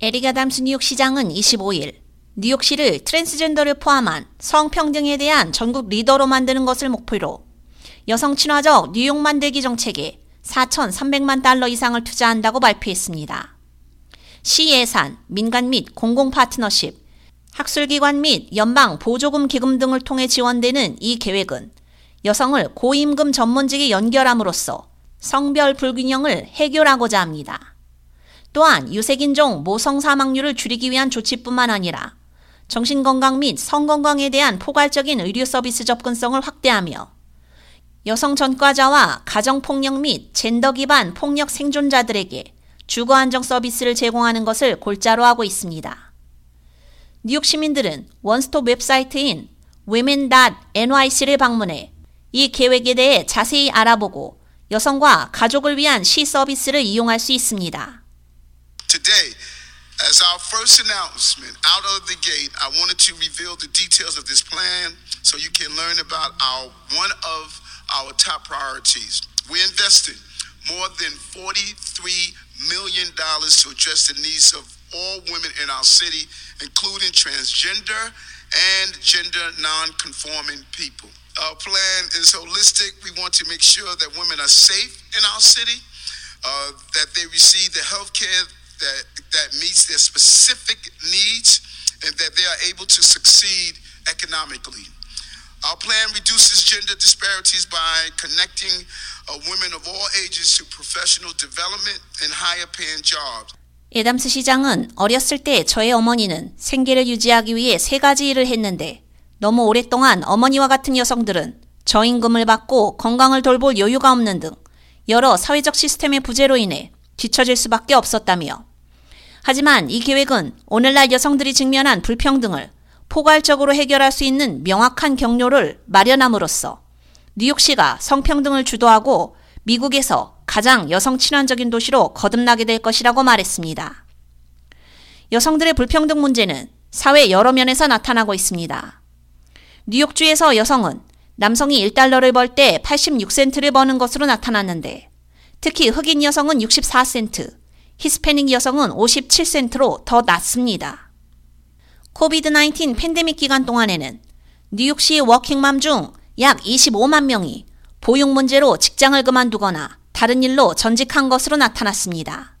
에릭 아담스 뉴욕 시장은 25일 뉴욕시를 트랜스젠더를 포함한 성평등에 대한 전국 리더로 만드는 것을 목표로 여성 친화적 뉴욕 만들기 정책에 4,300만 달러 이상을 투자한다고 발표했습니다. 시 예산, 민간 및 공공 파트너십, 학술기관 및 연방 보조금 기금 등을 통해 지원되는 이 계획은 여성을 고임금 전문직에 연결함으로써 성별 불균형을 해결하고자 합니다. 또한 유색인종 모성 사망률을 줄이기 위한 조치뿐만 아니라 정신건강 및 성건강에 대한 포괄적인 의료 서비스 접근성을 확대하며 여성 전과자와 가정폭력 및 젠더 기반 폭력 생존자들에게 주거 안정 서비스를 제공하는 것을 골자로 하고 있습니다. 뉴욕 시민들은 원스톱 웹사이트인 women.nyc를 방문해 이 계획에 대해 자세히 알아보고 여성과 가족을 위한 시 서비스를 이용할 수 있습니다. Today, as our first announcement out of the gate, I wanted to reveal the details of this plan so you can learn about our one of our top priorities. We invested more than $43 million to address the needs of all women in our city, including transgender and gender non-conforming people. Our plan is holistic. We want to make sure that women are safe in our city, uh, that they receive the health care that, that meets their specific needs and that they are able to succeed economically. Our plan reduces gender disparities by connecting uh, women of all ages to professional development and higher paying jobs. 에담스 시장은 어렸을 때 저의 어머니는 생계를 유지하기 위해 세 가지 일을 했는데 너무 오랫동안 어머니와 같은 여성들은 저임금을 받고 건강을 돌볼 여유가 없는 등 여러 사회적 시스템의 부재로 인해 뒤처질 수밖에 없었다며 하지만 이 계획은 오늘날 여성들이 직면한 불평등을 포괄적으로 해결할 수 있는 명확한 경로를 마련함으로써 뉴욕시가 성평등을 주도하고 미국에서 가장 여성 친환적인 도시로 거듭나게 될 것이라고 말했습니다. 여성들의 불평등 문제는 사회 여러 면에서 나타나고 있습니다. 뉴욕주에서 여성은 남성이 1달러를 벌 때 86센트를 버는 것으로 나타났는데 특히 흑인 여성은 64센트, 히스패닉 여성은 57센트로 더 낮습니다. 코비드 19 팬데믹 기간 동안에는 뉴욕시 워킹맘 중 약 25만 명이 보육 문제로 직장을 그만두거나 다른 일로 전직한 것으로 나타났습니다.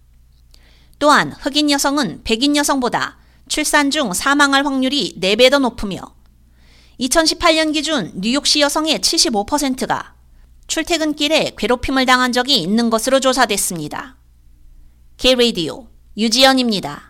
또한 흑인 여성은 백인 여성보다 출산 중 사망할 확률이 4배 더 높으며 2018년 기준 뉴욕시 여성의 75%가 출퇴근길에 괴롭힘을 당한 적이 있는 것으로 조사됐습니다. K-Radio 유지연입니다.